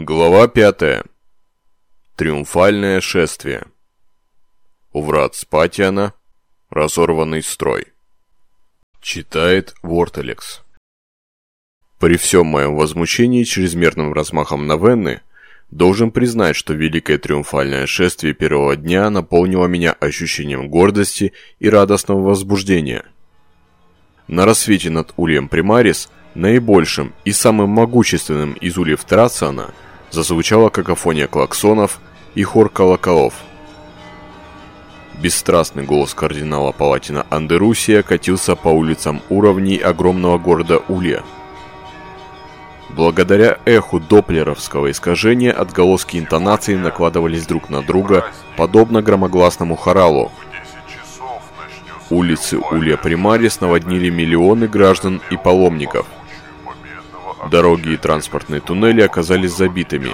Глава 5. Триумфальное шествие. У врат Спатиана. Разорванный строй. Читает Вортелекс. При всем моем возмущении чрезмерным размахом Навенны, должен признать, что великое триумфальное шествие первого дня наполнило меня ощущением гордости и радостного возбуждения. На рассвете над Ульем Примарис, наибольшим и самым могущественным из ульев Трациана – зазвучала какофония клаксонов и хор колоколов. Бесстрастный голос кардинала Палатина Андерусия катился по улицам уровней огромного города Улья. Благодаря эху доплеровского искажения отголоски интонаций накладывались друг на друга, подобно громогласному хоралу. Улицы Улья Примарис наводнили миллионы граждан и паломников – Дороги и транспортные туннели оказались забитыми,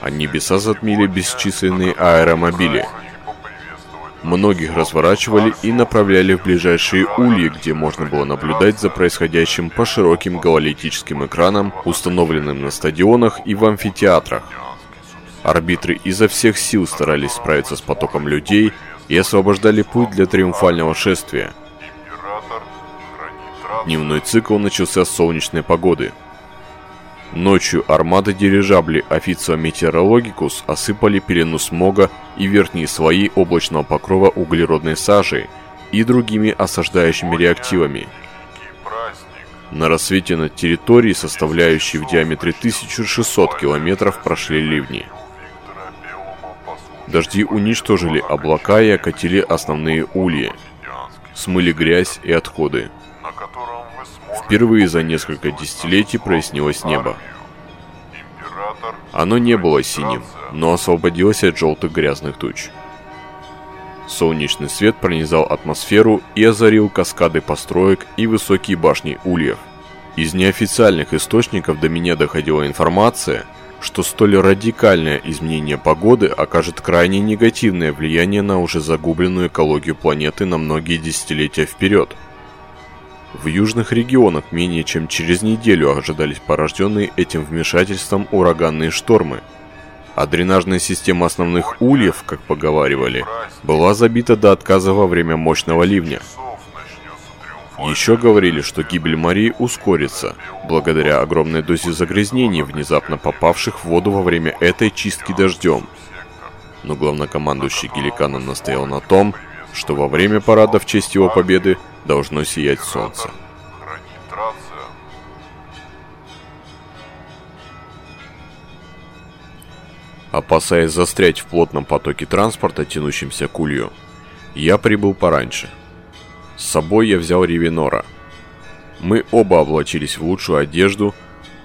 а небеса затмили бесчисленные аэромобили. Многих разворачивали и направляли в ближайшие ульи, где можно было наблюдать за происходящим по широким гололитическим экранам, установленным на стадионах и в амфитеатрах. Арбитры изо всех сил старались справиться с потоком людей и освобождали путь для триумфального шествия. Дневной цикл начался с солнечной погоды – Ночью армады дирижаблей Официо Метеорологикус осыпали пелену смога и верхние слои облачного покрова углеродной сажей и другими осаждающими реактивами. На рассвете над территорией, составляющей в диаметре 1600 километров, прошли ливни. Дожди уничтожили облака и окатили основные ульи, смыли грязь и отходы. Впервые за несколько десятилетий прояснилось небо. Оно не было синим, но освободилось от желтых грязных туч. Солнечный свет пронизал атмосферу и озарил каскады построек и высокие башни ульев. Из неофициальных источников до меня доходила информация, что столь радикальное изменение погоды окажет крайне негативное влияние на уже загубленную экологию планеты на многие десятилетия вперед – в южных регионах менее чем через неделю ожидались порожденные этим вмешательством ураганные штормы. А дренажная система основных ульев, как поговаривали, была забита до отказа во время мощного ливня. Еще говорили, что гибель Марии ускорится, благодаря огромной дозе загрязнений, внезапно попавших в воду во время этой чистки дождем. Но главнокомандующий Геликана настоял на том, что во время парада в честь его победы должно сиять солнце. Опасаясь застрять в плотном потоке транспорта, тянущемся к улью, я прибыл пораньше. С собой я взял Ревенора. Мы оба облачились в лучшую одежду,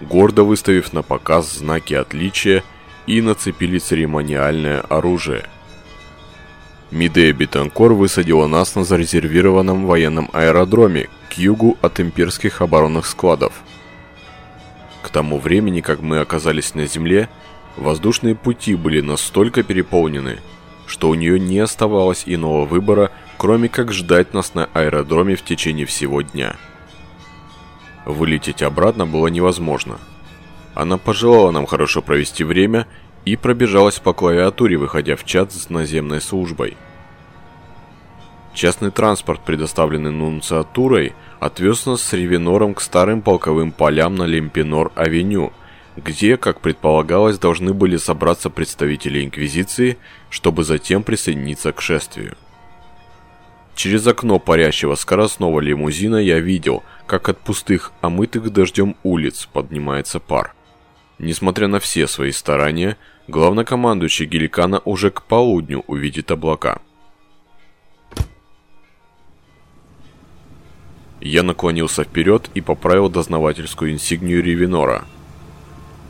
гордо выставив на показ знаки отличия и нацепили церемониальное оружие – Мидея Бетанкор высадила нас на зарезервированном военном аэродроме к югу от имперских оборонных складов. К тому времени, как мы оказались на земле, воздушные пути были настолько переполнены, что у нее не оставалось иного выбора, кроме как ждать нас на аэродроме в течение всего дня. Вылететь обратно было невозможно. Она пожелала нам хорошо провести время и пробежалась по клавиатуре, выходя в чат с наземной службой. Частный транспорт, предоставленный нунциатурой, отвез нас с Ревенором к старым полковым полям на Лемпинор-авеню, где, как предполагалось, должны были собраться представители Инквизиции, чтобы затем присоединиться к шествию. Через окно парящего скоростного лимузина я видел, как от пустых, омытых дождем улиц поднимается пар. Несмотря на все свои старания, главнокомандующий Геликана уже к полудню увидит облака. Я наклонился вперед и поправил дознавательскую инсигнию Ревенора.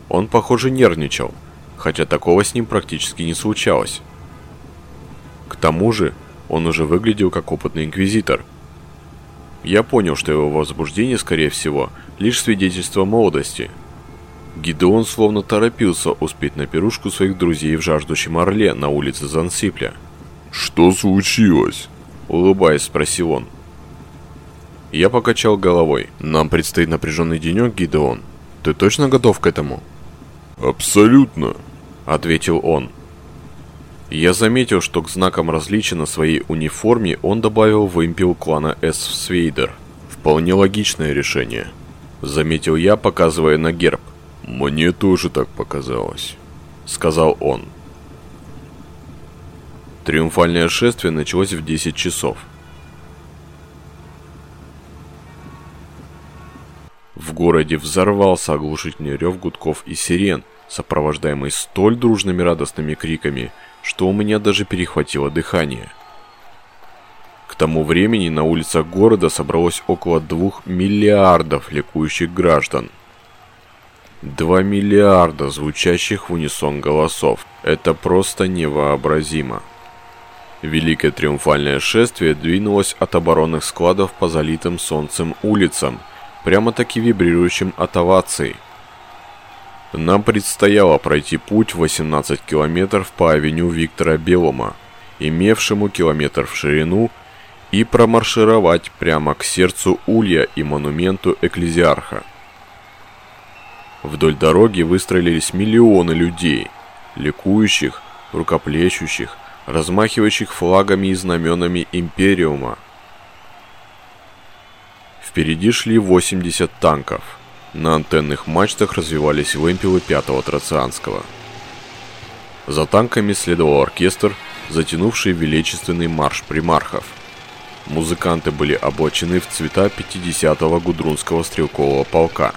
Он, похоже, нервничал, хотя такого с ним практически не случалось. К тому же, он уже выглядел как опытный инквизитор. Я понял, что его возбуждение, скорее всего, лишь свидетельство молодости – Гидеон словно торопился успеть на пирушку своих друзей в жаждущем орле на улице Зансипля. «Что случилось?» Улыбаясь, спросил он. Я покачал головой. «Нам предстоит напряженный денек, Гидеон. Ты точно готов к этому?» Абсолютно, ответил он. Я заметил, что к знакам различия на своей униформе он добавил вымпел клана С Свейдер. Вполне логичное решение. Заметил я, показывая на герб. Мне тоже так показалось, сказал он. Триумфальное шествие началось в 10 часов. В городе взорвался оглушительный рев гудков и сирен, сопровождаемый столь дружными радостными криками, что у меня даже перехватило дыхание. К тому времени на улицах города собралось около двух миллиардов ликующих граждан. Два миллиарда звучащих в унисон голосов. Это просто невообразимо. Великое триумфальное шествие двинулось от оборонных складов по залитым солнцем улицам, прямо-таки вибрирующим от оваций – нам предстояло пройти путь 18 километров по авеню Виктора Белома, имевшему километр в ширину, и промаршировать прямо к сердцу Улья и монументу Экклезиарха. Вдоль дороги выстроились миллионы людей, ликующих, рукоплещущих, размахивающих флагами и знаменами Империума. Впереди шли 80 танков – на антенных мачтах развивались вымпелы пятого Троцианского. За танками следовал оркестр, затянувший величественный марш примархов. Музыканты были облачены в цвета 50-го Гудрунского стрелкового полка.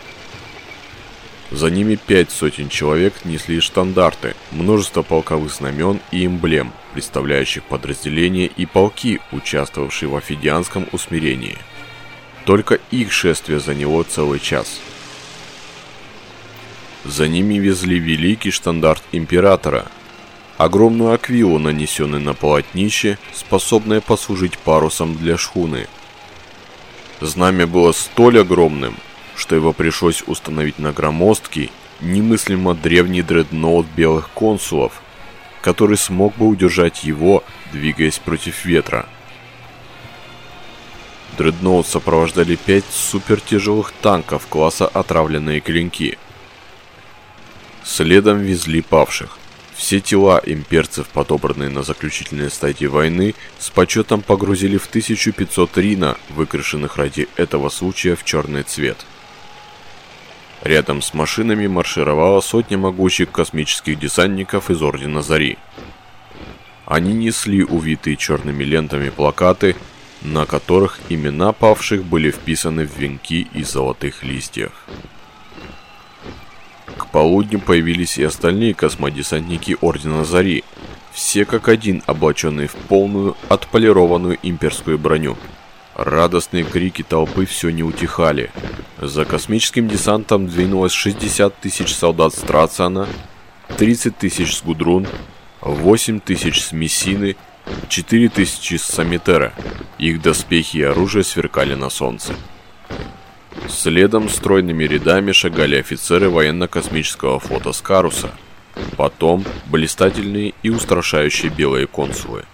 За ними пять сотен человек несли штандарты, множество полковых знамен и эмблем, представляющих подразделения и полки, участвовавшие в офидианском усмирении. Только их шествие заняло целый час – за ними везли великий штандарт императора, огромную аквилу, нанесенную на полотнище, способное послужить парусом для шхуны. Знамя было столь огромным, что его пришлось установить на громоздкий, немыслимо древний дредноут белых консулов, который смог бы удержать его, двигаясь против ветра. Дредноут сопровождали пять супертяжелых танков класса «Отравленные клинки», Следом везли павших. Все тела имперцев, подобранные на заключительной стадии войны, с почетом погрузили в 1500 рина, выкрашенных ради этого случая в черный цвет. Рядом с машинами маршировала сотня могучих космических десантников из Ордена Зари. Они несли увитые черными лентами плакаты, на которых имена павших были вписаны в венки из золотых листьев. К полудню появились и остальные космодесантники Ордена Зари, все как один облаченные в полную, отполированную имперскую броню. Радостные крики толпы все не утихали. За космическим десантом двинулось 60 тысяч солдат Страциана, 30 тысяч с Гудрун, 8 тысяч с Мессины, 4 тысячи с Самитера. Их доспехи и оружие сверкали на солнце. Следом стройными рядами шагали офицеры военно-космического флота Скаруса. Потом блистательные и устрашающие белые консулы.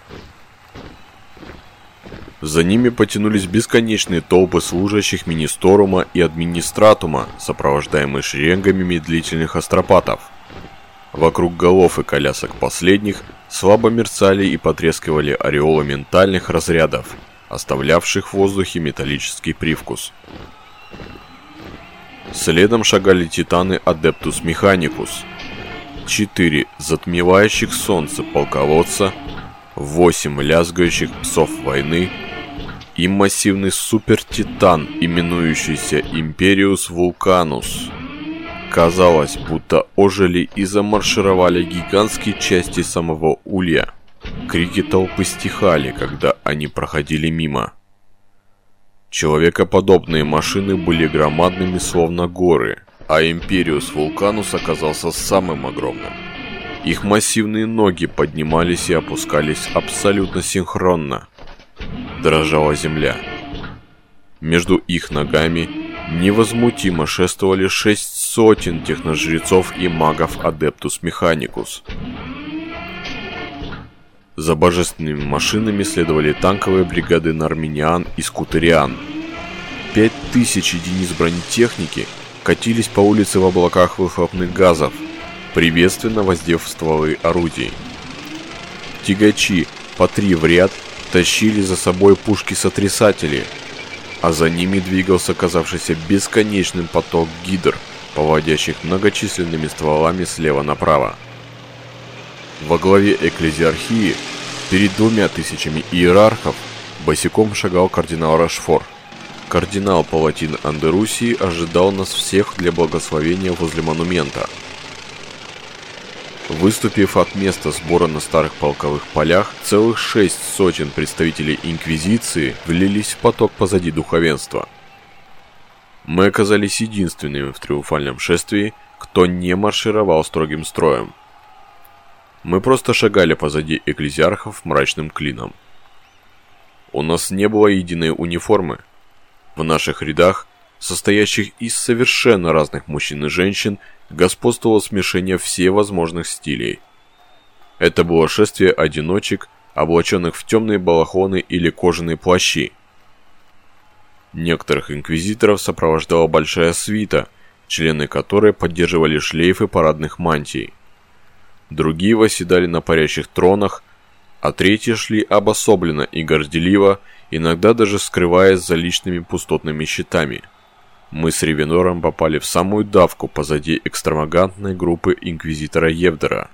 За ними потянулись бесконечные толпы служащих Министорума и Администратума, сопровождаемые шеренгами медлительных астропатов. Вокруг голов и колясок последних слабо мерцали и потрескивали ореолы ментальных разрядов, оставлявших в воздухе металлический привкус. Следом шагали титаны Адептус Механикус. Четыре затмевающих солнце полководца, восемь лязгающих псов войны и массивный супертитан, именующийся Империус Вулканус. Казалось, будто ожили и замаршировали гигантские части самого Улья. Крики толпы стихали, когда они проходили мимо. Человекоподобные машины были громадными, словно горы, а Империус Вулканус оказался самым огромным. Их массивные ноги поднимались и опускались абсолютно синхронно. Дрожала земля. Между их ногами невозмутимо шествовали шесть сотен техножрецов и магов Адептус Механикус. За божественными машинами следовали танковые бригады Нарминиан и Скутериан. Пять тысяч единиц бронетехники катились по улице в облаках выхлопных газов. приветственно воздев стволы орудий. Тягачи по три в ряд тащили за собой пушки-сотрясатели, а за ними двигался казавшийся бесконечным поток гидр, поводящих многочисленными стволами слева направо. Во главе экклезиархии, перед двумя тысячами иерархов, босиком шагал кардинал Рашфор. Кардинал Палатин Андерусии ожидал нас всех для благословения возле монумента – Выступив от места сбора на старых полковых полях, целых шесть сотен представителей Инквизиции влились в поток позади духовенства. Мы оказались единственными в триумфальном шествии, кто не маршировал строгим строем. Мы просто шагали позади экклезиархов мрачным клином. У нас не было единой униформы. В наших рядах, состоящих из совершенно разных мужчин и женщин, господствовало смешение всевозможных стилей. Это было шествие одиночек, облаченных в темные балахоны или кожаные плащи. Некоторых инквизиторов сопровождала большая свита, члены которой поддерживали шлейфы парадных мантий. Другие восседали на парящих тронах, а третьи шли обособленно и горделиво, иногда даже скрываясь за личными пустотными щитами – мы с Ревенором попали в самую давку позади экстравагантной группы Инквизитора Евдера.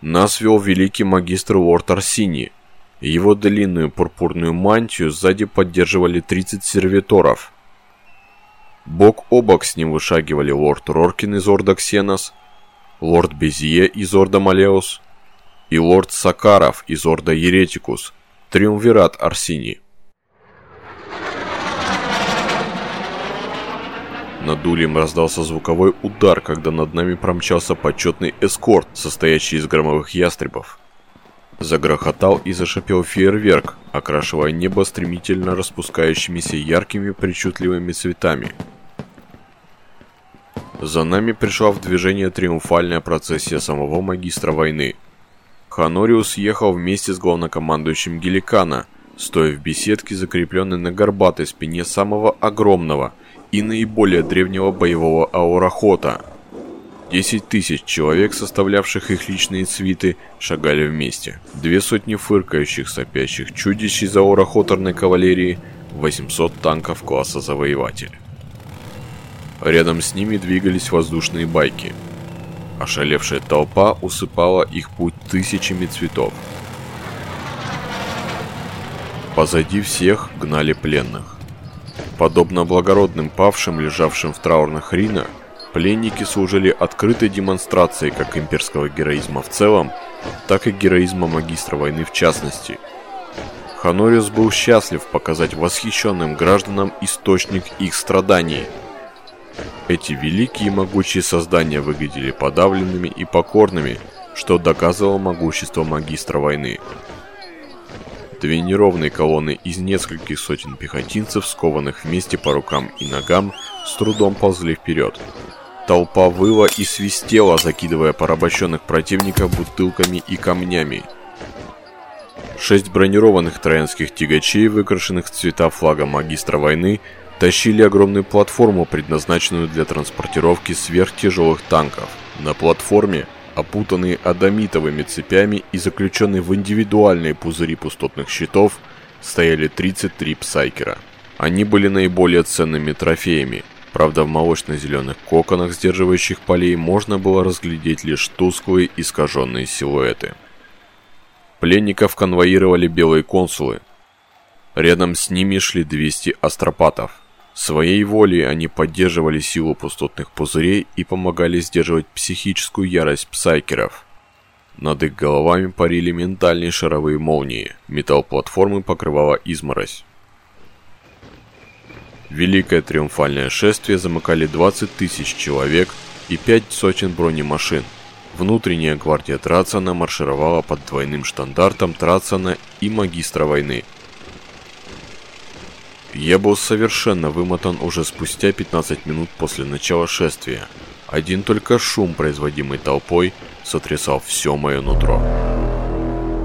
Нас вел великий магистр Лорд Арсини. Его длинную пурпурную мантию сзади поддерживали 30 сервиторов. Бок о бок с ним вышагивали лорд Роркин из Орда Ксенос, лорд Безье из Орда Малеус и лорд Сакаров из Орда Еретикус, триумвират Арсини. Над ульем раздался звуковой удар, когда над нами промчался почетный эскорт, состоящий из громовых ястребов. Загрохотал и зашипел фейерверк, окрашивая небо стремительно распускающимися яркими причудливыми цветами. За нами пришла в движение триумфальная процессия самого магистра войны. Ханориус ехал вместе с главнокомандующим Геликана, стоя в беседке, закрепленной на горбатой спине самого огромного – и наиболее древнего боевого аурохота. Десять тысяч человек, составлявших их личные цвиты, шагали вместе. Две сотни фыркающих, сопящих чудищ из аурохоторной кавалерии, 800 танков класса «Завоеватель». Рядом с ними двигались воздушные байки. Ошалевшая толпа усыпала их путь тысячами цветов. Позади всех гнали пленных. Подобно благородным павшим, лежавшим в траурных Рина, пленники служили открытой демонстрацией как имперского героизма в целом, так и героизма магистра войны в частности. Ханориус был счастлив показать восхищенным гражданам источник их страданий. Эти великие и могучие создания выглядели подавленными и покорными, что доказывало могущество магистра войны. Две неровные колонны из нескольких сотен пехотинцев, скованных вместе по рукам и ногам, с трудом ползли вперед. Толпа выла и свистела, закидывая порабощенных противников бутылками и камнями. Шесть бронированных троянских тягачей, выкрашенных в цвета флага магистра войны, тащили огромную платформу, предназначенную для транспортировки сверхтяжелых танков. На платформе опутанные адамитовыми цепями и заключенные в индивидуальные пузыри пустотных щитов, стояли 33 псайкера. Они были наиболее ценными трофеями, правда в молочно-зеленых коконах, сдерживающих полей, можно было разглядеть лишь тусклые искаженные силуэты. Пленников конвоировали белые консулы. Рядом с ними шли 200 астропатов – Своей волей они поддерживали силу пустотных пузырей и помогали сдерживать психическую ярость псайкеров. Над их головами парили ментальные шаровые молнии, металл платформы покрывала изморозь. Великое триумфальное шествие замыкали 20 тысяч человек и 5 сотен бронемашин. Внутренняя гвардия Трацана маршировала под двойным штандартом Трацана и магистра войны – я был совершенно вымотан уже спустя 15 минут после начала шествия. Один только шум, производимый толпой, сотрясал все мое нутро.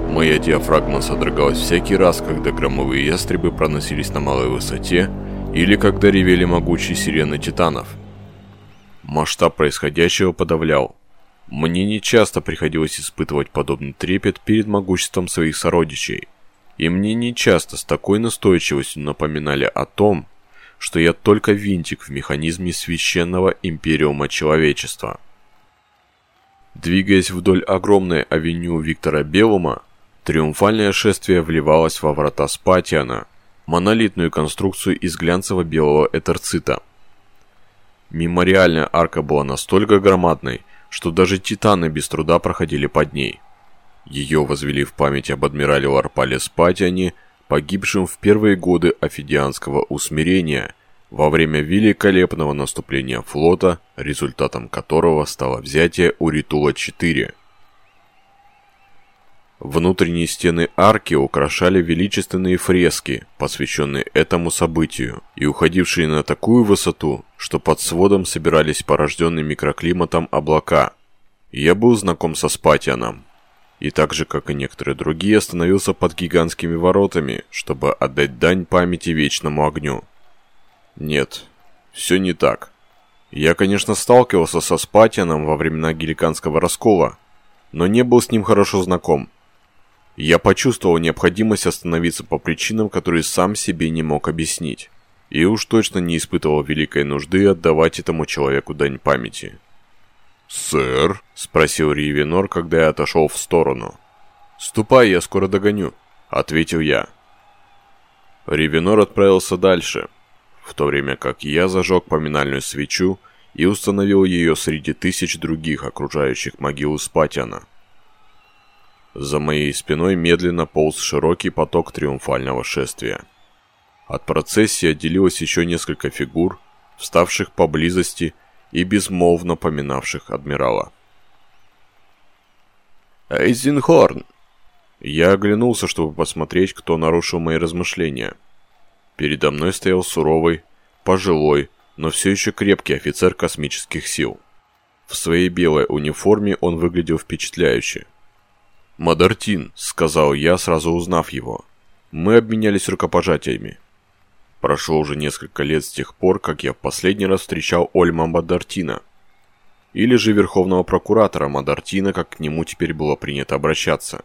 Моя диафрагма содрогалась всякий раз, когда громовые ястребы проносились на малой высоте или когда ревели могучие сирены титанов. Масштаб происходящего подавлял. Мне не часто приходилось испытывать подобный трепет перед могуществом своих сородичей. И мне не часто с такой настойчивостью напоминали о том, что я только винтик в механизме священного империума человечества. Двигаясь вдоль огромной авеню Виктора Белума, триумфальное шествие вливалось во врата Спатиана, монолитную конструкцию из глянцево-белого этерцита. Мемориальная арка была настолько громадной, что даже титаны без труда проходили под ней. Ее возвели в память об адмирале Ларпале Спатиане, погибшем в первые годы офидианского усмирения во время великолепного наступления флота, результатом которого стало взятие Уритула-4. Внутренние стены арки украшали величественные фрески, посвященные этому событию, и уходившие на такую высоту, что под сводом собирались порожденные микроклиматом облака. Я был знаком со Спатианом, и так же, как и некоторые другие, остановился под гигантскими воротами, чтобы отдать дань памяти вечному огню. Нет, все не так. Я, конечно, сталкивался со Спатианом во времена Геликанского раскола, но не был с ним хорошо знаком. Я почувствовал необходимость остановиться по причинам, которые сам себе не мог объяснить. И уж точно не испытывал великой нужды отдавать этому человеку дань памяти. «Сэр?» – спросил Ривенор, когда я отошел в сторону. «Ступай, я скоро догоню», – ответил я. Ривенор отправился дальше, в то время как я зажег поминальную свечу и установил ее среди тысяч других окружающих могилу Спатиана – за моей спиной медленно полз широкий поток триумфального шествия. От процессии отделилось еще несколько фигур, вставших поблизости и безмолвно поминавших адмирала. «Эйзенхорн!» Я оглянулся, чтобы посмотреть, кто нарушил мои размышления. Передо мной стоял суровый, пожилой, но все еще крепкий офицер космических сил. В своей белой униформе он выглядел впечатляюще. «Мадартин», — сказал я, сразу узнав его. Мы обменялись рукопожатиями. Прошло уже несколько лет с тех пор, как я в последний раз встречал Ольма Мадартина. Или же Верховного Прокуратора Мадартина, как к нему теперь было принято обращаться.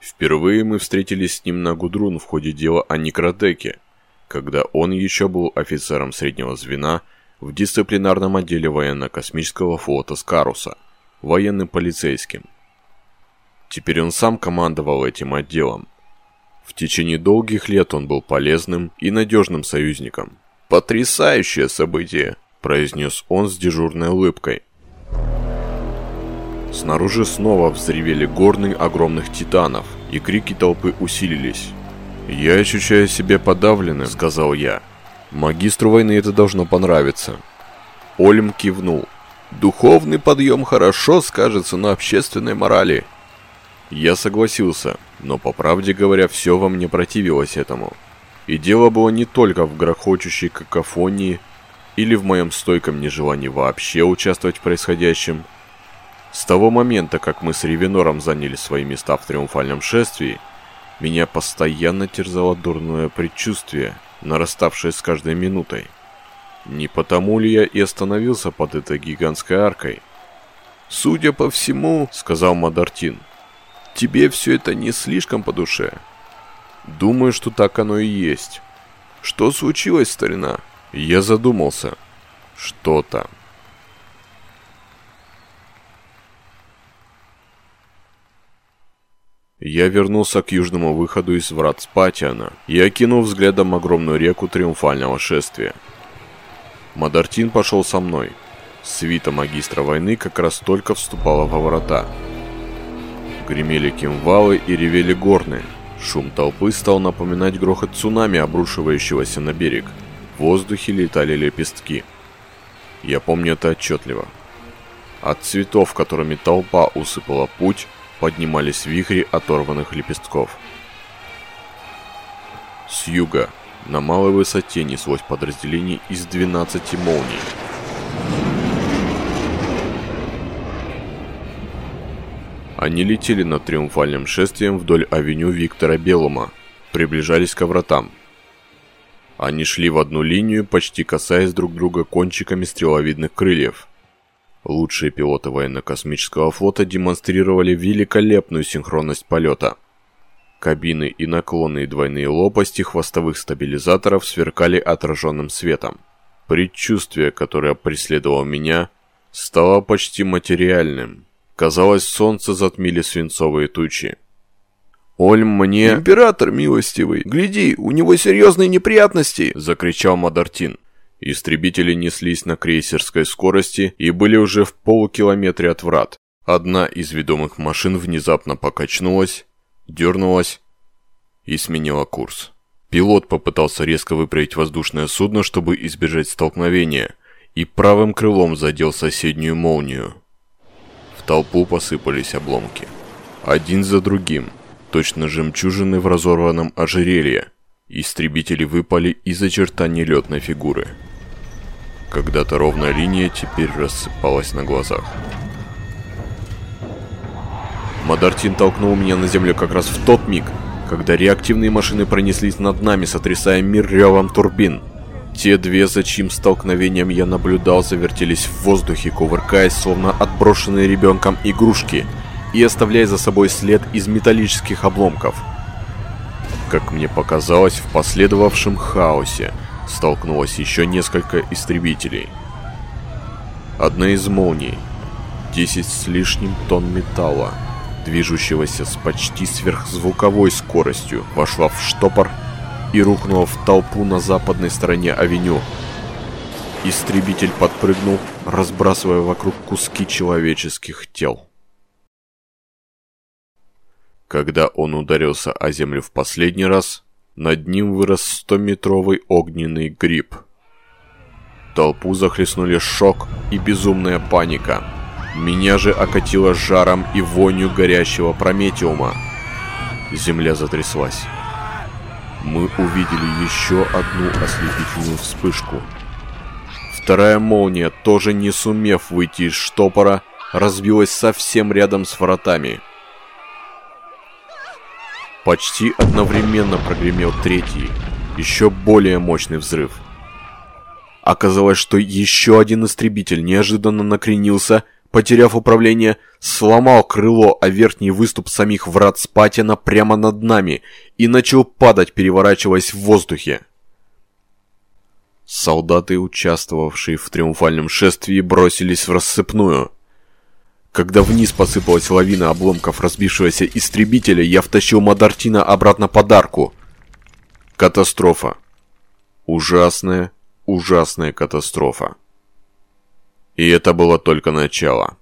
Впервые мы встретились с ним на Гудрун в ходе дела о Никротеке, когда он еще был офицером среднего звена в дисциплинарном отделе военно-космического флота Скаруса, военным полицейским. Теперь он сам командовал этим отделом. В течение долгих лет он был полезным и надежным союзником. «Потрясающее событие!» – произнес он с дежурной улыбкой. Снаружи снова взревели горны огромных титанов, и крики толпы усилились. «Я ощущаю себя подавленным», — сказал я. «Магистру войны это должно понравиться». Ольм кивнул. «Духовный подъем хорошо скажется на общественной морали. Я согласился, но по правде говоря, все во мне противилось этому. И дело было не только в грохочущей какофонии или в моем стойком нежелании вообще участвовать в происходящем. С того момента, как мы с Ревенором заняли свои места в триумфальном шествии, меня постоянно терзало дурное предчувствие, нараставшее с каждой минутой. Не потому ли я и остановился под этой гигантской аркой? «Судя по всему», — сказал Мадартин, — Тебе все это не слишком по душе? Думаю, что так оно и есть. Что случилось, старина? Я задумался. Что-то. Я вернулся к южному выходу из врат Спатиана и окинул взглядом огромную реку триумфального шествия. Мадартин пошел со мной. Свита магистра войны как раз только вступала во врата. Гремели кимвалы и ревели горны. Шум толпы стал напоминать грохот цунами, обрушивающегося на берег. В воздухе летали лепестки. Я помню это отчетливо. От цветов, которыми толпа усыпала путь, поднимались вихри оторванных лепестков. С юга на малой высоте неслось подразделение из 12 молний. Они летели над триумфальным шествием вдоль авеню Виктора Белума, приближались к вратам. Они шли в одну линию, почти касаясь друг друга кончиками стреловидных крыльев. Лучшие пилоты военно-космического флота демонстрировали великолепную синхронность полета. Кабины и наклонные двойные лопасти хвостовых стабилизаторов сверкали отраженным светом. Предчувствие, которое преследовало меня, стало почти материальным. Казалось, солнце затмили свинцовые тучи. «Оль, мне...» «Император милостивый, гляди, у него серьезные неприятности!» — закричал Мадартин. Истребители неслись на крейсерской скорости и были уже в полукилометре от врат. Одна из ведомых машин внезапно покачнулась, дернулась и сменила курс. Пилот попытался резко выправить воздушное судно, чтобы избежать столкновения, и правым крылом задел соседнюю молнию. Толпу посыпались обломки. Один за другим, точно жемчужины в разорванном ожерелье, истребители выпали из очертаний летной фигуры. Когда-то ровная линия теперь рассыпалась на глазах. Мадартин толкнул меня на землю как раз в тот миг, когда реактивные машины пронеслись над нами, сотрясая мир ревом турбин. Те две, за чьим столкновением я наблюдал, завертелись в воздухе, кувыркаясь, словно отброшенные ребенком игрушки, и оставляя за собой след из металлических обломков. Как мне показалось, в последовавшем хаосе – столкнулось еще несколько истребителей. Одна из молний, 10 с лишним тонн металла, движущегося с почти сверхзвуковой скоростью, вошла в штопор и рухнула в толпу на западной стороне авеню. Истребитель подпрыгнул, разбрасывая вокруг куски человеческих тел. Когда он ударился о землю в последний раз, над ним вырос стометровый огненный гриб. Толпу захлестнули шок и безумная паника. Меня же окатило жаром и вонью горящего прометиума. Земля затряслась. Мы увидели еще одну ослепительную вспышку. Вторая молния, тоже не сумев выйти из штопора, разбилась совсем рядом с вратами – Почти одновременно прогремел третий, еще более мощный взрыв. Оказалось, что еще один истребитель неожиданно накренился, потеряв управление, сломал крыло о верхний выступ самих врат Спатина прямо над нами и начал падать, переворачиваясь в воздухе. Солдаты, участвовавшие в триумфальном шествии, бросились в рассыпную. Когда вниз посыпалась лавина обломков разбившегося истребителя, я втащил Мадартина обратно под арку. Катастрофа. Ужасная, ужасная катастрофа. И это было только начало.